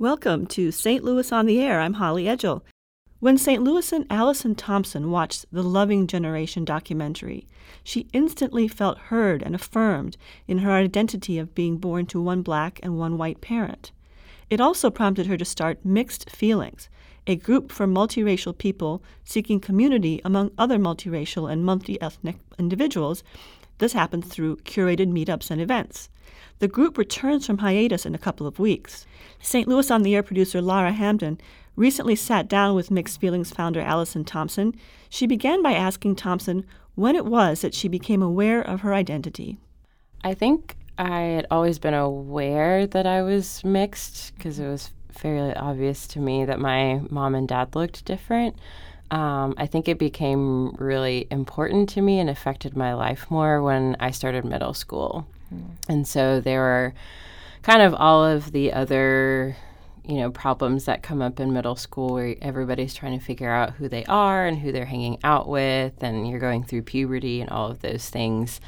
Welcome to St. Louis on the Air. I'm Holly Edgell. When St. Louisan Allyson Thompson watched the Loving Generation documentary, she instantly felt heard and affirmed in her identity of being born to one black and one white parent. It also prompted her to start Mixed Feelings, a group for multiracial people seeking community among other multiracial and multi ethnic individuals. This happens through curated meetups and events. The group returns from hiatus in a couple of weeks. St. Louis on the Air producer Lara Hamdan recently sat down with Mixed Feelings founder Allyson Thompson. She began by asking Thompson when it was that she became aware of her identity. I think I had always been aware that I was mixed because it was fairly obvious to me that my mom and dad looked different. Um, I think it became really important to me and affected my life more when I started middle school. And so there were kind of all of the other, you know, problems that come up in middle school where everybody's trying to figure out who they are and who they're hanging out with, and you're going through puberty and all of those things.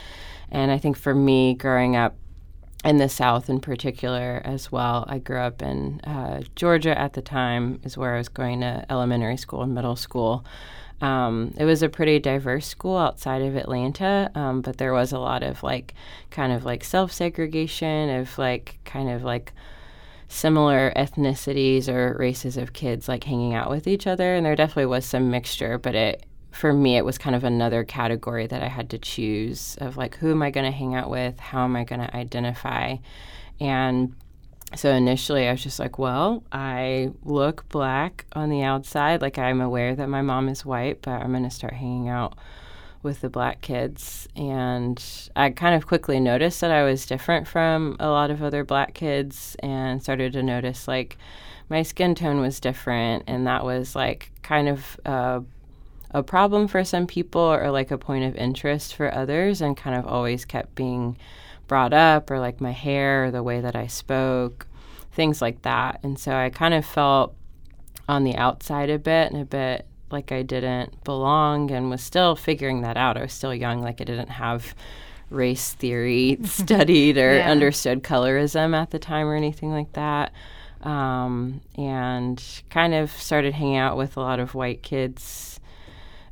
And I think for me, growing up in the South in particular as well, I grew up in uh, Georgia at the time, is where I was going to elementary school and middle school. Um, it was a pretty diverse school outside of Atlanta, um, but there was a lot of like kind of like self segregation of like kind of like similar ethnicities or races of kids like hanging out with each other. And there definitely was some mixture, but it for me it was kind of another category that I had to choose of like who am I going to hang out with, how am I going to identify, and so initially I was just like, well, I look black on the outside. Like I'm aware that my mom is white, but I'm going to start hanging out with the black kids. And I kind of quickly noticed that I was different from a lot of other black kids and started to notice like my skin tone was different. And that was like kind of uh, a problem for some people or like a point of interest for others and kind of always kept being brought up or like my hair or the way that I spoke, things like that. And so I kind of felt on the outside a bit and a bit like I didn't belong and was still figuring that out. I was still young, like I didn't have race theory studied or yeah. understood colorism at the time or anything like that. Um, and kind of started hanging out with a lot of white kids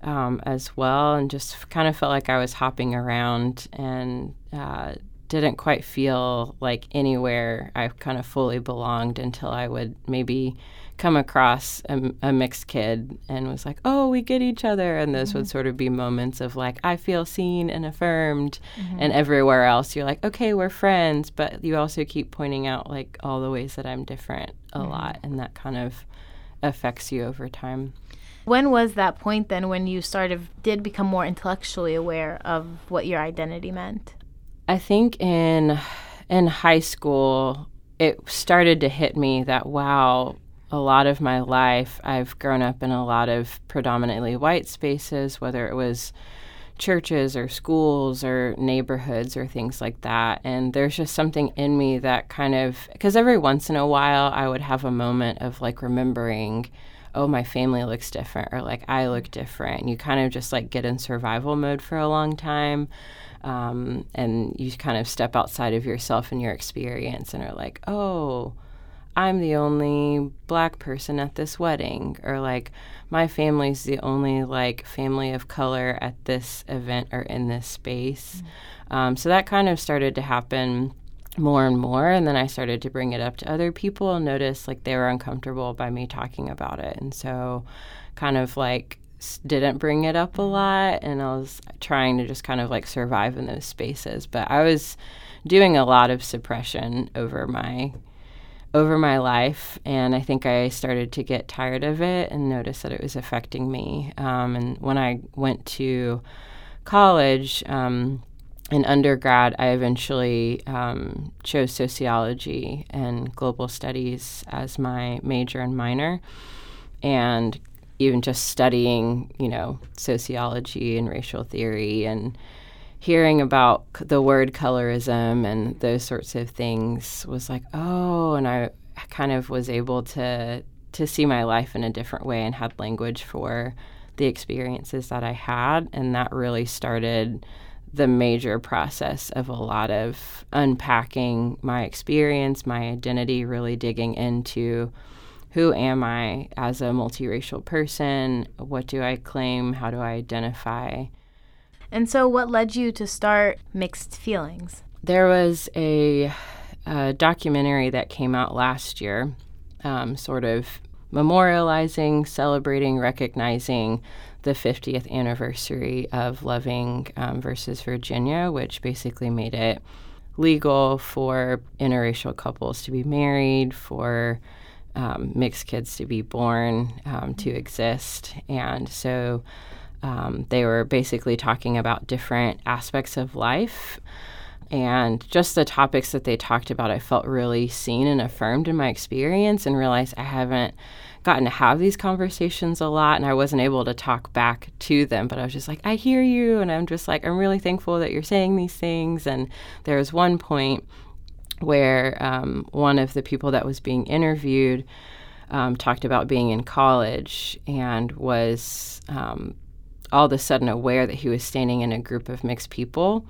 um, as well, and just kind of felt like I was hopping around and uh, didn't quite feel like anywhere I kind of fully belonged until I would maybe come across a, a, mixed kid and was like, oh, we get each other. And those mm-hmm. would sort of be moments of like, I feel seen and affirmed. Mm-hmm. And everywhere else, you're like, okay, we're friends. But you also keep pointing out like all the ways that I'm different a mm-hmm. lot. And that kind of affects you over time. When was that point then when you sort of did become more intellectually aware of what your identity meant? I think in in high school it started to hit me that wow, a lot of my life I've grown up in a lot of predominantly white spaces, whether it was churches or schools or neighborhoods or things like that. And there's just something in me that kind of, because every once in a while I would have a moment of like remembering, oh, my family looks different or like I look different. You kind of just like get in survival mode for a long time. Um, and you kind of step outside of yourself and your experience and are like, oh, I'm the only black person at this wedding, or like my family's the only like family of color at this event or in this space. Mm-hmm. Um, so that kind of started to happen more and more, and then I started to bring it up to other people and notice like they were uncomfortable by me talking about it, and so kind of like didn't bring it up a lot and I was trying to just kind of like survive in those spaces. But I was doing a lot of suppression over my over my life and I think I started to get tired of it and notice that it was affecting me. Um, and when I went to college um, in undergrad I eventually um, chose sociology and global studies as my major and minor. And even just studying, you know, sociology and racial theory and hearing about the word colorism and those sorts of things was like, oh, and I kind of was able to to see my life in a different way and had language for the experiences that I had, and that really started the major process of a lot of unpacking my experience, my identity, really digging into who am I as a multiracial person? What do I claim? How do I identify? And so, what led you to start Mixed Feelings? There was a, a documentary that came out last year, um, sort of memorializing, celebrating, recognizing the 50th anniversary of Loving um, versus Virginia, which basically made it legal for interracial couples to be married, for um, mixed kids to be born, um, to exist. And so um, they were basically talking about different aspects of life. And just the topics that they talked about, I felt really seen and affirmed in my experience and realized I haven't gotten to have these conversations a lot and I wasn't able to talk back to them. But I was just like, I hear you. And I'm just like, I'm really thankful that you're saying these things. And there was one point where um, one of the people that was being interviewed um, talked about being in college and was um, all of a sudden aware that he was standing in a group of mixed people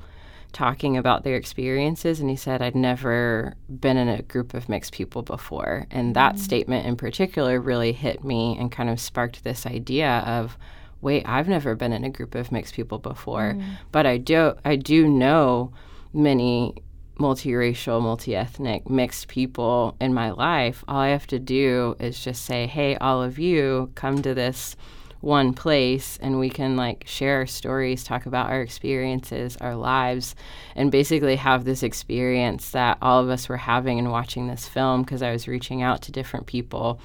talking about their experiences. And he said, I'd never been in a group of mixed people before. And that mm-hmm. statement in particular really hit me and kind of sparked this idea of, wait, I've never been in a group of mixed people before. Mm-hmm. But I do I do know many multiracial, multi-ethnic, mixed people in my life. All I have to do is just say, "Hey, all of you, come to this one place and we can like share our stories, talk about our experiences, our lives, and basically have this experience that all of us were having in watching this film because I was reaching out to different people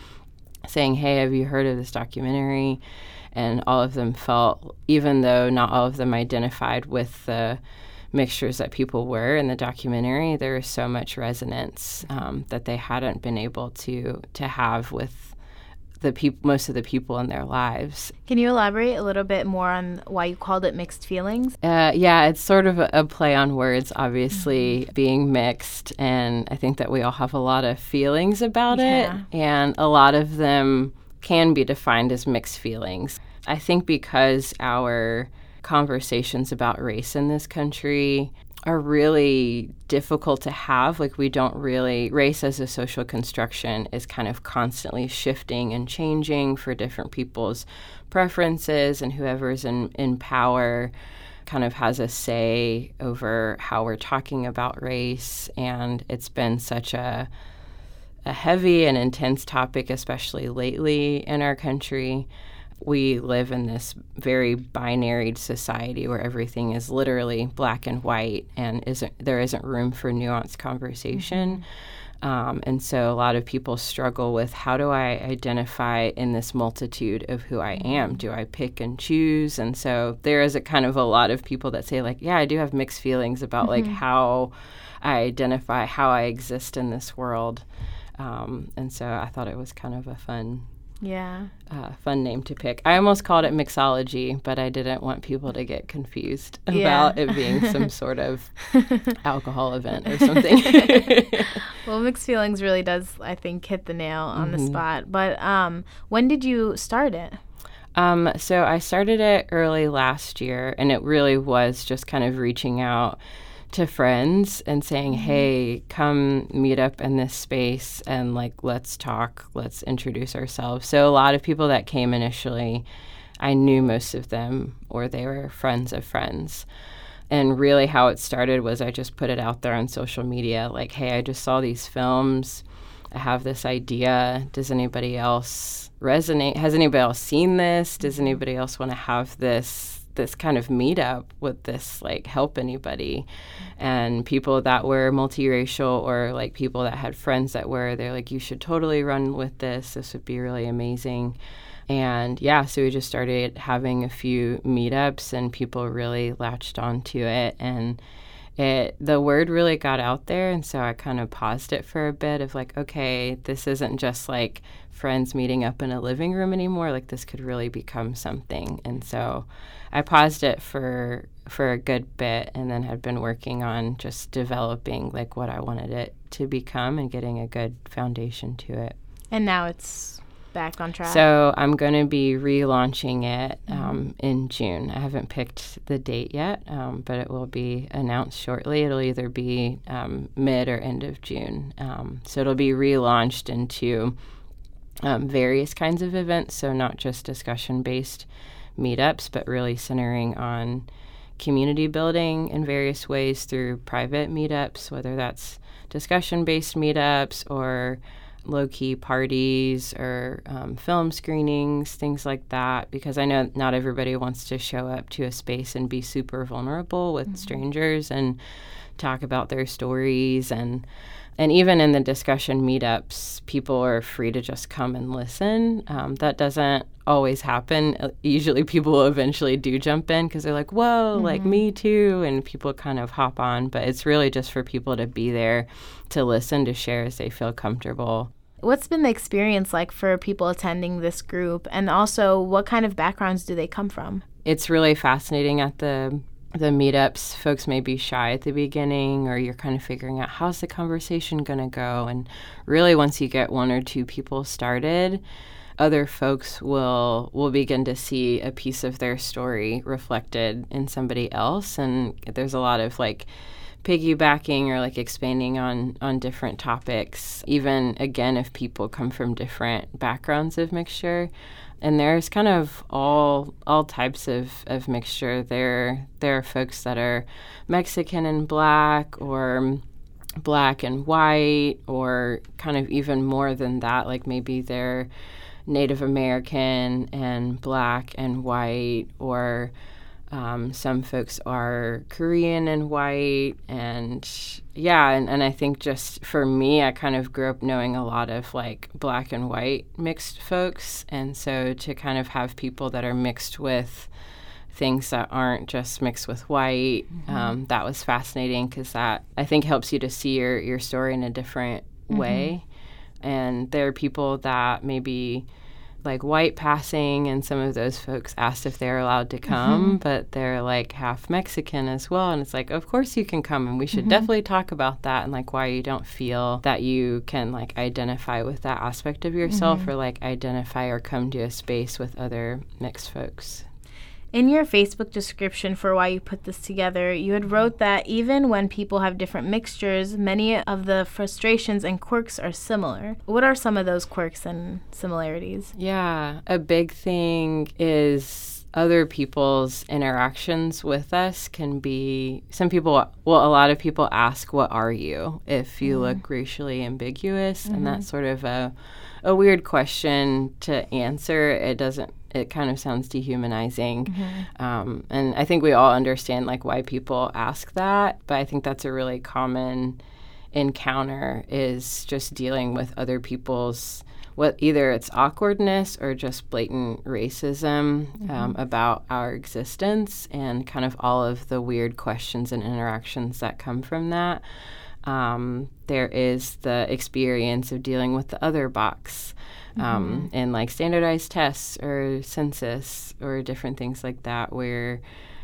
saying, Hey, have you heard of this documentary? And all of them felt, even though not all of them identified with the mixtures that people were in the documentary, there was so much resonance um, that they hadn't been able to to have with the people, most of the people in their lives. Can you elaborate a little bit more on why you called it mixed feelings? Uh, yeah, it's sort of a, a play on words, obviously, mm-hmm. being mixed. And I think that we all have a lot of feelings about yeah. it. And a lot of them can be defined as mixed feelings. I think because our conversations about race in this country are really difficult to have. Like, we don't really, race as a social construction is kind of constantly shifting and changing for different people's preferences, and whoever's in, in power kind of has a say over how we're talking about race. And it's been such a, a heavy and intense topic, especially lately in our country we live in this very binary society where everything is literally black and white and isn't there isn't room for nuanced conversation. Mm-hmm. Um, and so a lot of people struggle with how do I identify in this multitude of who I am? Mm-hmm. Do I pick and choose? And so there is a kind of a lot of people that say like, yeah, I do have mixed feelings about mm-hmm. like how I identify, how I exist in this world. Um, and so I thought it was kind of a fun yeah. Uh, fun name to pick. I almost called it mixology, but I didn't want people to get confused about it being some sort of alcohol event or something. well, mixed feelings really does, I think, hit the nail on mm-hmm. the spot. But um, when did you start it? Um, so I started it early last year, and it really was just kind of reaching out to friends and saying, mm-hmm. "Hey, come meet up in this space and like let's talk, let's introduce ourselves." So a lot of people that came initially, I knew most of them or they were friends of friends. And really how it started was I just put it out there on social media like, "Hey, I just saw these films. I have this idea. Does anybody else resonate? Has anybody else seen this? Does mm-hmm. anybody else want to have this this kind of meetup with this like help anybody? And people that were multiracial or like people that had friends that were they're like you should totally run with this. This would be really amazing. And yeah so we just started having a few meetups and people really latched onto it. And it the word really got out there and so I kind of paused it for a bit of like okay this isn't just like friends meeting up in a living room anymore like this could really become something and so I paused it for for a good bit and then had been working on just developing like what I wanted it to become and getting a good foundation to it. And now it's back on track? So I'm going to be relaunching it um, in June. I haven't picked the date yet, um, but it will be announced shortly. It'll either be um, mid or end of June. Um, so it'll be relaunched into um, various kinds of events. So not just discussion based meetups, but really centering on community building in various ways through private meetups, whether that's discussion based meetups or low key parties or um, film screenings, things like that, because I know not everybody wants to show up to a space and be super vulnerable with mm-hmm. strangers and talk about their stories and and even in the discussion meetups, people are free to just come and listen. Um, that doesn't always happen. Uh, usually, people eventually do jump in because they're like, "Whoa, mm-hmm. like me too," and people kind of hop on. But it's really just for people to be there, to listen, to share as they feel comfortable. What's been the experience like for people attending this group, and also what kind of backgrounds do they come from? It's really fascinating at the the meetups, folks may be shy at the beginning, or you're kind of figuring out how's the conversation going to go. And really, once you get one or two people started, other folks will will begin to see a piece of their story reflected in somebody else. And there's a lot of like piggybacking or like expanding on on different topics. Even again, if people come from different backgrounds of mixture and there's kind of all all types of, of mixture. There there are folks that are Mexican and black or black and white or kind of even more than that, like maybe they're Native American and black and white or um, some folks are Korean and white, and yeah, and, and I think just for me, I kind of grew up knowing a lot of like black and white mixed folks, and so to kind of have people that are mixed with things that aren't just mixed with white, mm-hmm. um, that was fascinating because that I think helps you to see your your story in a different mm-hmm. way, and there are people that maybe like white passing, and some of those folks asked if they're allowed to come, mm-hmm. but they're like half Mexican as well. And it's like, of course you can come, and we should mm-hmm. definitely talk about that and like why you don't feel that you can like identify with that aspect of yourself mm-hmm. or like identify or come to a space with other mixed folks. In your Facebook description for why you put this together, you had wrote that even when people have different mixtures, many of the frustrations and quirks are similar. What are some of those quirks and similarities? Yeah, a big thing is other people's interactions with us can be some people well a lot of people ask what are you if you mm look racially ambiguous mm-hmm. and that's sort of a a weird question to answer it doesn't it kind of sounds dehumanizing. Mm-hmm. Um, and I think we all understand like why people ask that, but I think that's a really common encounter is just dealing with other people's what either it's awkwardness or just blatant racism mm-hmm. um, about our existence and kind of all of the weird questions and interactions that come from that. Um, there is the experience of dealing with the other box um, mm-hmm. and like standardized tests or census or different things like that where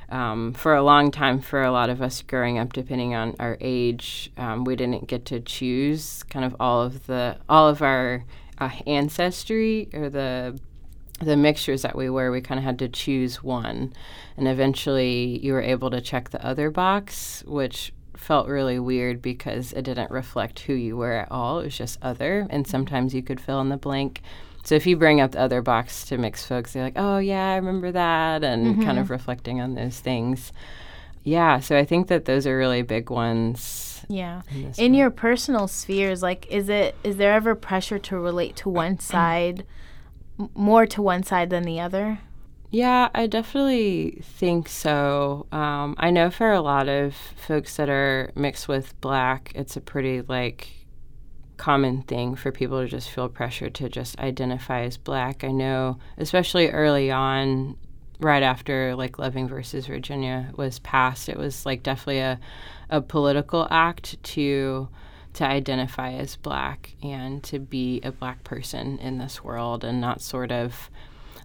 um, for a long time for a lot of us growing up depending on our age um, we didn't get to choose kind of all of the all of our uh, ancestry or the the mixtures that we were we kind of had to choose one and eventually you were able to check the other box which felt really weird because it didn't reflect who you were at all. It was just other, and sometimes you could fill in the blank. So if you bring up the other box to mix folks, they're like, "Oh yeah, I remember that," and mm-hmm. kind of reflecting on those things. Yeah, so I think that those are really big ones. Yeah. In, in your personal spheres, like, is it is there ever pressure to relate to one side, more to one side than the other? Yeah, I definitely think so. Um, I know for a lot of folks that are mixed with black, it's a pretty like common thing for people to just feel pressure to just identify as black. I know, especially early on, right after like Loving versus Virginia was passed, it was like definitely a, a political act to to identify as black and to be a black person in this world and not sort of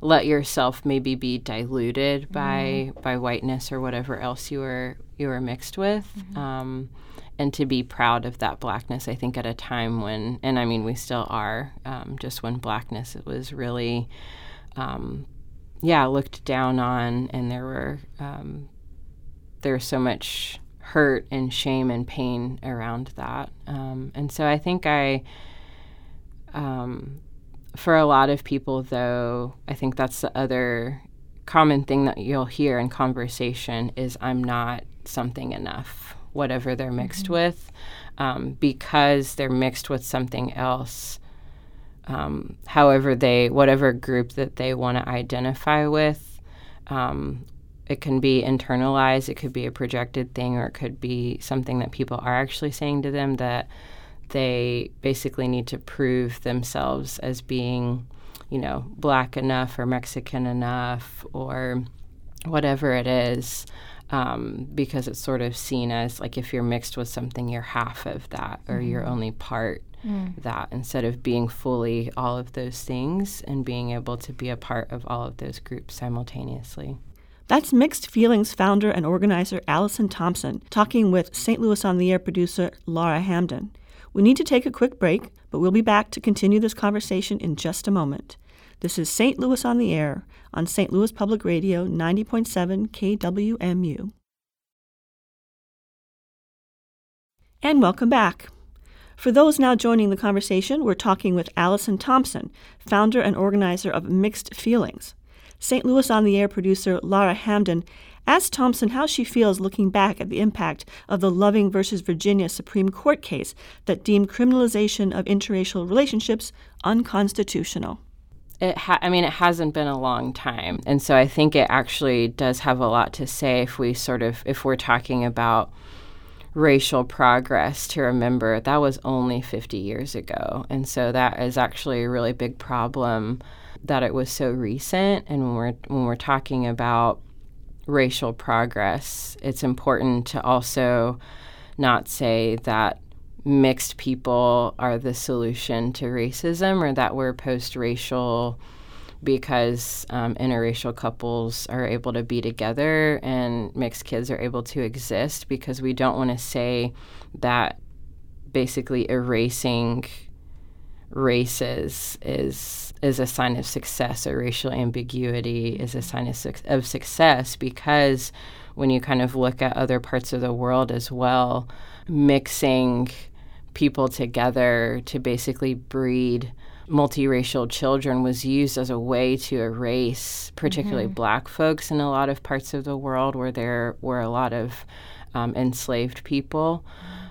let yourself maybe be diluted by mm. by whiteness or whatever else you were you were mixed with. Mm-hmm. Um, and to be proud of that blackness. I think at a time when, and I mean, we still are, um, just when blackness it was really, um, yeah, looked down on, and there were um, there was so much hurt and shame and pain around that. Um, and so I think I, um, for a lot of people, though, I think that's the other common thing that you'll hear in conversation is I'm not something enough, whatever they're mixed mm-hmm. with, um, because they're mixed with something else. Um, however, they, whatever group that they want to identify with, um, it can be internalized, it could be a projected thing, or it could be something that people are actually saying to them that they basically need to prove themselves as being, you know, black enough or Mexican enough or whatever it is. Um, because it's sort of seen as like if you're mixed with something, you're half of that or mm-hmm. you're only part mm. that instead of being fully all of those things and being able to be a part of all of those groups simultaneously. That's Mixed Feelings founder and organizer Allyson Thompson talking with St. Louis on the Air producer Laura Hamdan. We need to take a quick break, but we'll be back to continue this conversation in just a moment. This is St. Louis on the Air on St. Louis Public Radio 90.7 KWMU. And welcome back. For those now joining the conversation, we're talking with Allyson Thompson, founder and organizer of Mixed Feelings. St. Louis on the Air producer Laura Hamdan asked Thompson how she feels looking back at the impact of the Loving versus Virginia Supreme Court case that deemed criminalization of interracial relationships unconstitutional. It ha- I mean, it hasn't been a long time, and so I think it actually does have a lot to say if we sort of if we're talking about racial progress to remember that was only 50 years ago, and so that is actually a really big problem that it was so recent. And when we're when we're talking about racial progress, it's important to also not say that mixed people are the solution to racism or that we're post racial because um, interracial couples are able to be together and mixed kids are able to exist because we don't want to say that basically erasing races is is a sign of success or racial ambiguity is a sign of, su- of success because when you kind of look at other parts of the world as well mixing people together to basically breed multiracial children was used as a way to erase particularly mm-hmm. black folks in a lot of parts of the world where there were a lot of um, enslaved people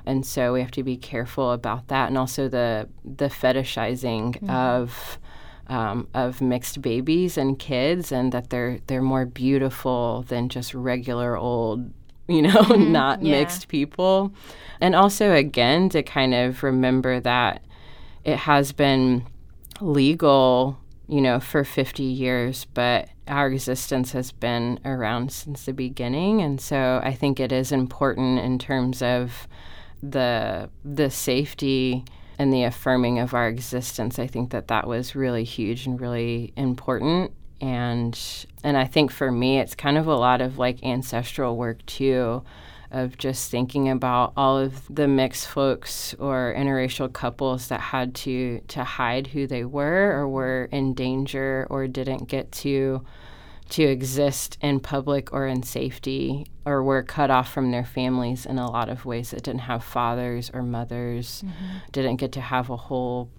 and so we have to be careful about that, and also the the fetishizing mm-hmm. of um, of mixed babies and kids, and that they're they're more beautiful than just regular old, you know, mm-hmm. not yeah. mixed people, and also again to kind of remember that it has been legal you know, for 50 years, but our existence has been around since the beginning. And so I think it is important in terms of the the safety and the affirming of our existence. I think that that was really huge and really important. And and I think for me, it's kind of a lot of like ancestral work too, of just thinking about all of the mixed folks or interracial couples that had to to hide who they were or were in danger or didn't get to to exist in public or in safety or were cut off from their families in a lot of ways that didn't have fathers or mothers, mm-hmm. didn't get to have a whole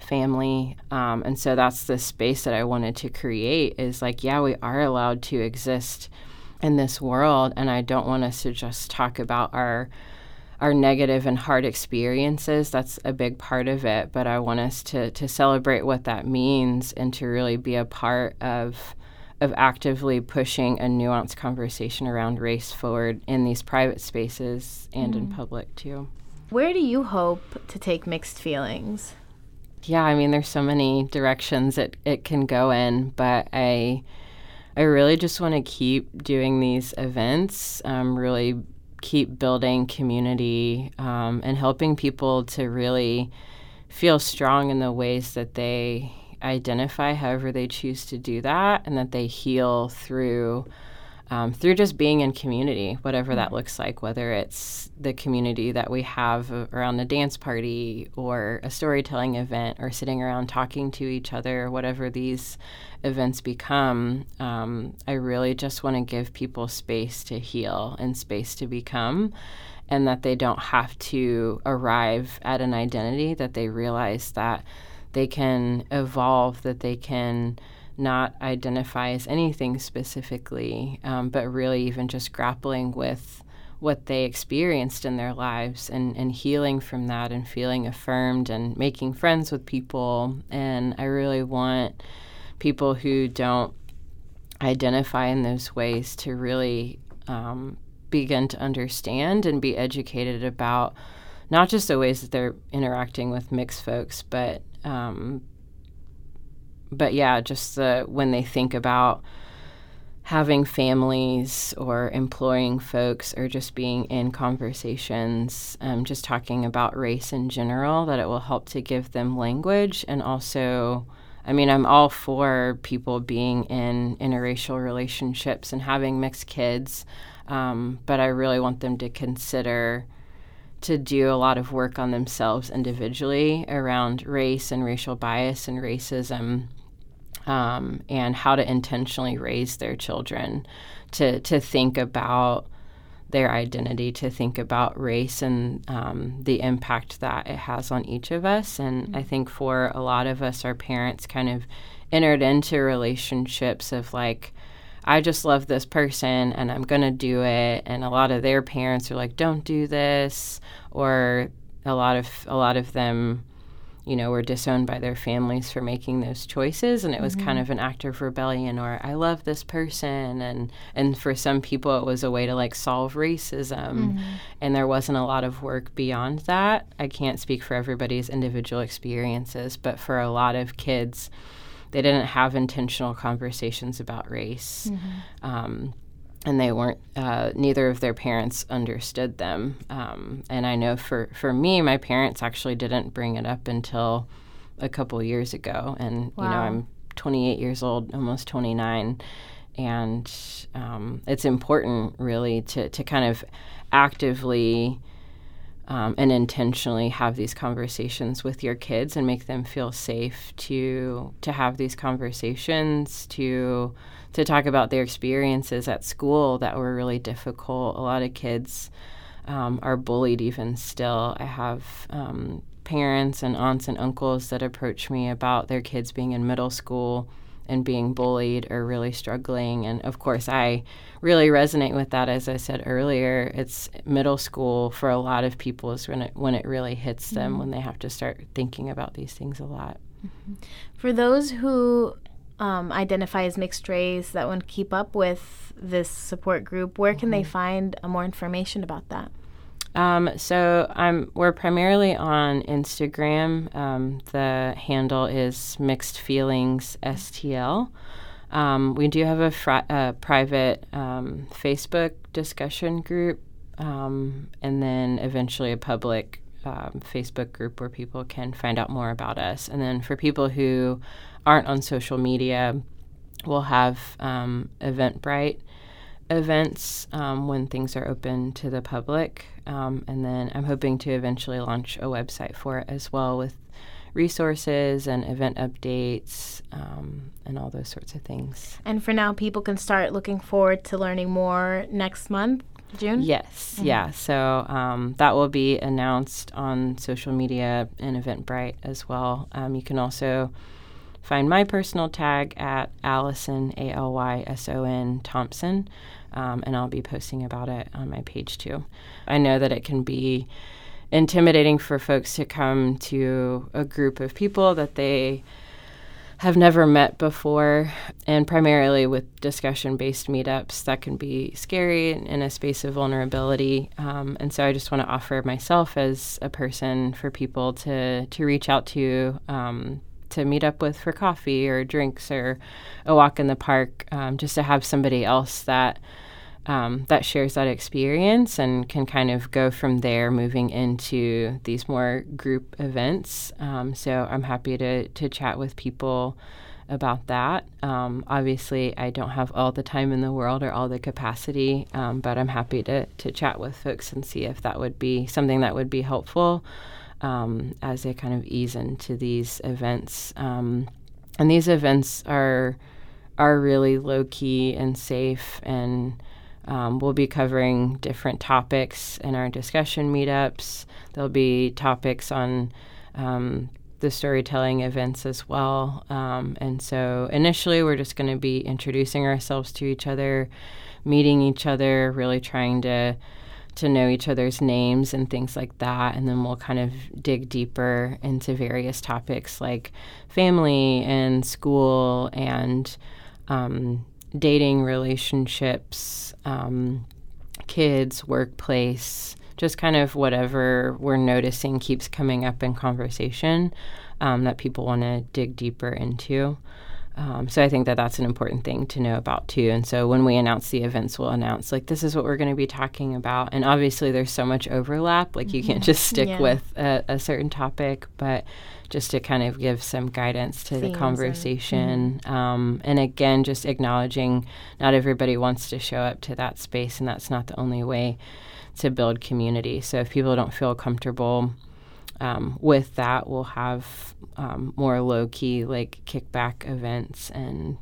family. Um, and so that's the space that I wanted to create is like, yeah, we are allowed to exist in this world. And I don't want us to just talk about our our negative and hard experiences. That's a big part of it. But I want us to to celebrate what that means and to really be a part of of actively pushing a nuanced conversation around race forward in these private spaces and mm. in public too. Where do you hope to take mixed feelings? Yeah, I mean, there's so many directions it, it can go in, but I I really just want to keep doing these events, um, really keep building community um, and helping people to really feel strong in the ways that they identify however they choose to do that and that they heal through um, through just being in community, whatever that looks like, whether it's the community that we have around a dance party or a storytelling event or sitting around talking to each other, whatever these events become. Um, I really just want to give people space to heal and space to become. And that they don't have to arrive at an identity, that they realize that they can evolve, that they can not identify as anything specifically, um, but really even just grappling with what they experienced in their lives and, and healing from that and feeling affirmed and making friends with people. And I really want people who don't identify in those ways to really um, begin to understand and be educated about not just the ways that they're interacting with mixed folks, but um, but yeah, just the, when they think about having families or employing folks or just being in conversations, um, just talking about race in general, that it will help to give them language and also. I mean, I'm all for people being in interracial relationships and having mixed kids, um, but I really want them to consider to do a lot of work on themselves individually around race and racial bias and racism um, and how to intentionally raise their children to to think about their identity, to think about race and um, the impact that it has on each of us. And mm-hmm. I think for a lot of us, our parents kind of entered into relationships of like, I just love this person and I'm going to do it. And a lot of their parents are like, don't do this. Or a lot of, a lot of them, you know, were disowned by their families for making those choices, and it was mm-hmm. kind of an act of rebellion, or I love this person, and and for some people, it was a way to like solve racism, mm-hmm. and there wasn't a lot of work beyond that. I can't speak for everybody's individual experiences, but for a lot of kids, they didn't have intentional conversations about race. Mm-hmm. Um, and they weren't uh, neither of their parents understood them um, and i know for, for me my parents actually didn't bring it up until a couple years ago and wow. you know i'm 28 years old almost 29 and um, it's important really to, to kind of actively um, and intentionally have these conversations with your kids and make them feel safe to to have these conversations to to talk about their experiences at school that were really difficult. A lot of kids um, are bullied even still. I have um, parents and aunts and uncles that approach me about their kids being in middle school and being bullied or really struggling. And of course, I really resonate with that. As I said earlier, it's middle school for a lot of people is when it when it really hits them mm-hmm. when they have to start thinking about these things a lot. Mm-hmm. For those who um, identify as mixed race that want to keep up with this support group, where can mm-hmm. they find uh, more information about that? Um, so I'm we're primarily on Instagram. Um, the handle is Mixed Feelings STL. Um, we do have a private um, Facebook discussion group, um, and then eventually a public um, Facebook group where people can find out more about us. And then for people who aren't on social media, we'll have Eventbrite events when things are open to the public. Um, and then I'm hoping to eventually launch a website for it as well with resources and event updates um, and all those sorts of things. And for now, people can start looking forward to learning more next month. June? Yes, mm-hmm. yeah. So um, that will be announced on social media and Eventbrite as well. Um, you can also find my personal tag at Allyson, A L Y S O N Thompson, um, and I'll be posting about it on my page too. I know that it can be intimidating for folks to come to a group of people that they have never met before, and primarily with discussion based meetups, that can be scary in a space of vulnerability. Um, and so I just want to offer myself as a person for people to, to reach out to. Um, to meet up with for coffee or drinks or a walk in the park, um, just to have somebody else that um, that shares that experience and can kind of go from there moving into these more group events. Um, so I'm happy to, to chat with people about that. Um, obviously, I don't have all the time in the world or all the capacity, um, but I'm happy to, to chat with folks and see if that would be something that would be helpful um, as they kind of ease into these events. Um, and these events are are really low key and safe, and um, we'll be covering different topics in our discussion meetups. There'll be topics on um, the storytelling events as well. Um, and so initially, we're just going to be introducing ourselves to each other, meeting each other, really trying to to know each other's names and things like that. And then we'll kind of dig deeper into various topics like family and school and um, dating, relationships, um, kids, workplace, just kind of whatever we're noticing keeps coming up in conversation um, that people want to dig deeper into. Um, so I think that that's an important thing to know about too. And so when we announce the events, we'll announce like this is what we're going to be talking about. And obviously, there's so much overlap. Like you can't mm-hmm. just stick yeah. with a, a, certain topic, but just to kind of give some guidance to Themes the conversation. Mm-hmm. um, and again, just acknowledging not everybody wants to show up to that space, and that's not the only way to build community. So if people don't feel comfortable um, with that, we'll have um, more low key like kickback events and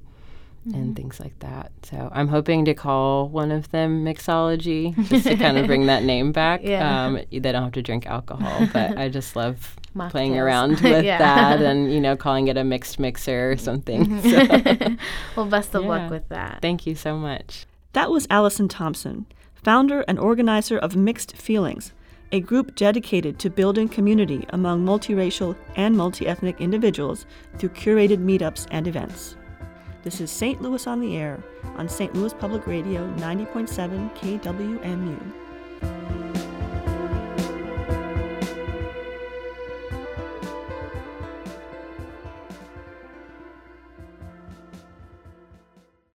mm-hmm. and things like that. So I'm hoping to call one of them mixology just to kind of bring that name back. Yeah. Um, they don't have to drink alcohol, but I just love Mocktails. playing around with that and you know calling it a mixed mixer or something. Mm-hmm. So. well, best of yeah. luck with that. Thank you so much. That was Allyson Thompson, founder and organizer of Mixed Feelings a group dedicated to building community among multiracial and multi-ethnic individuals through curated meetups and events. This is St. Louis on the Air on St. Louis Public Radio 90.7 KWMU.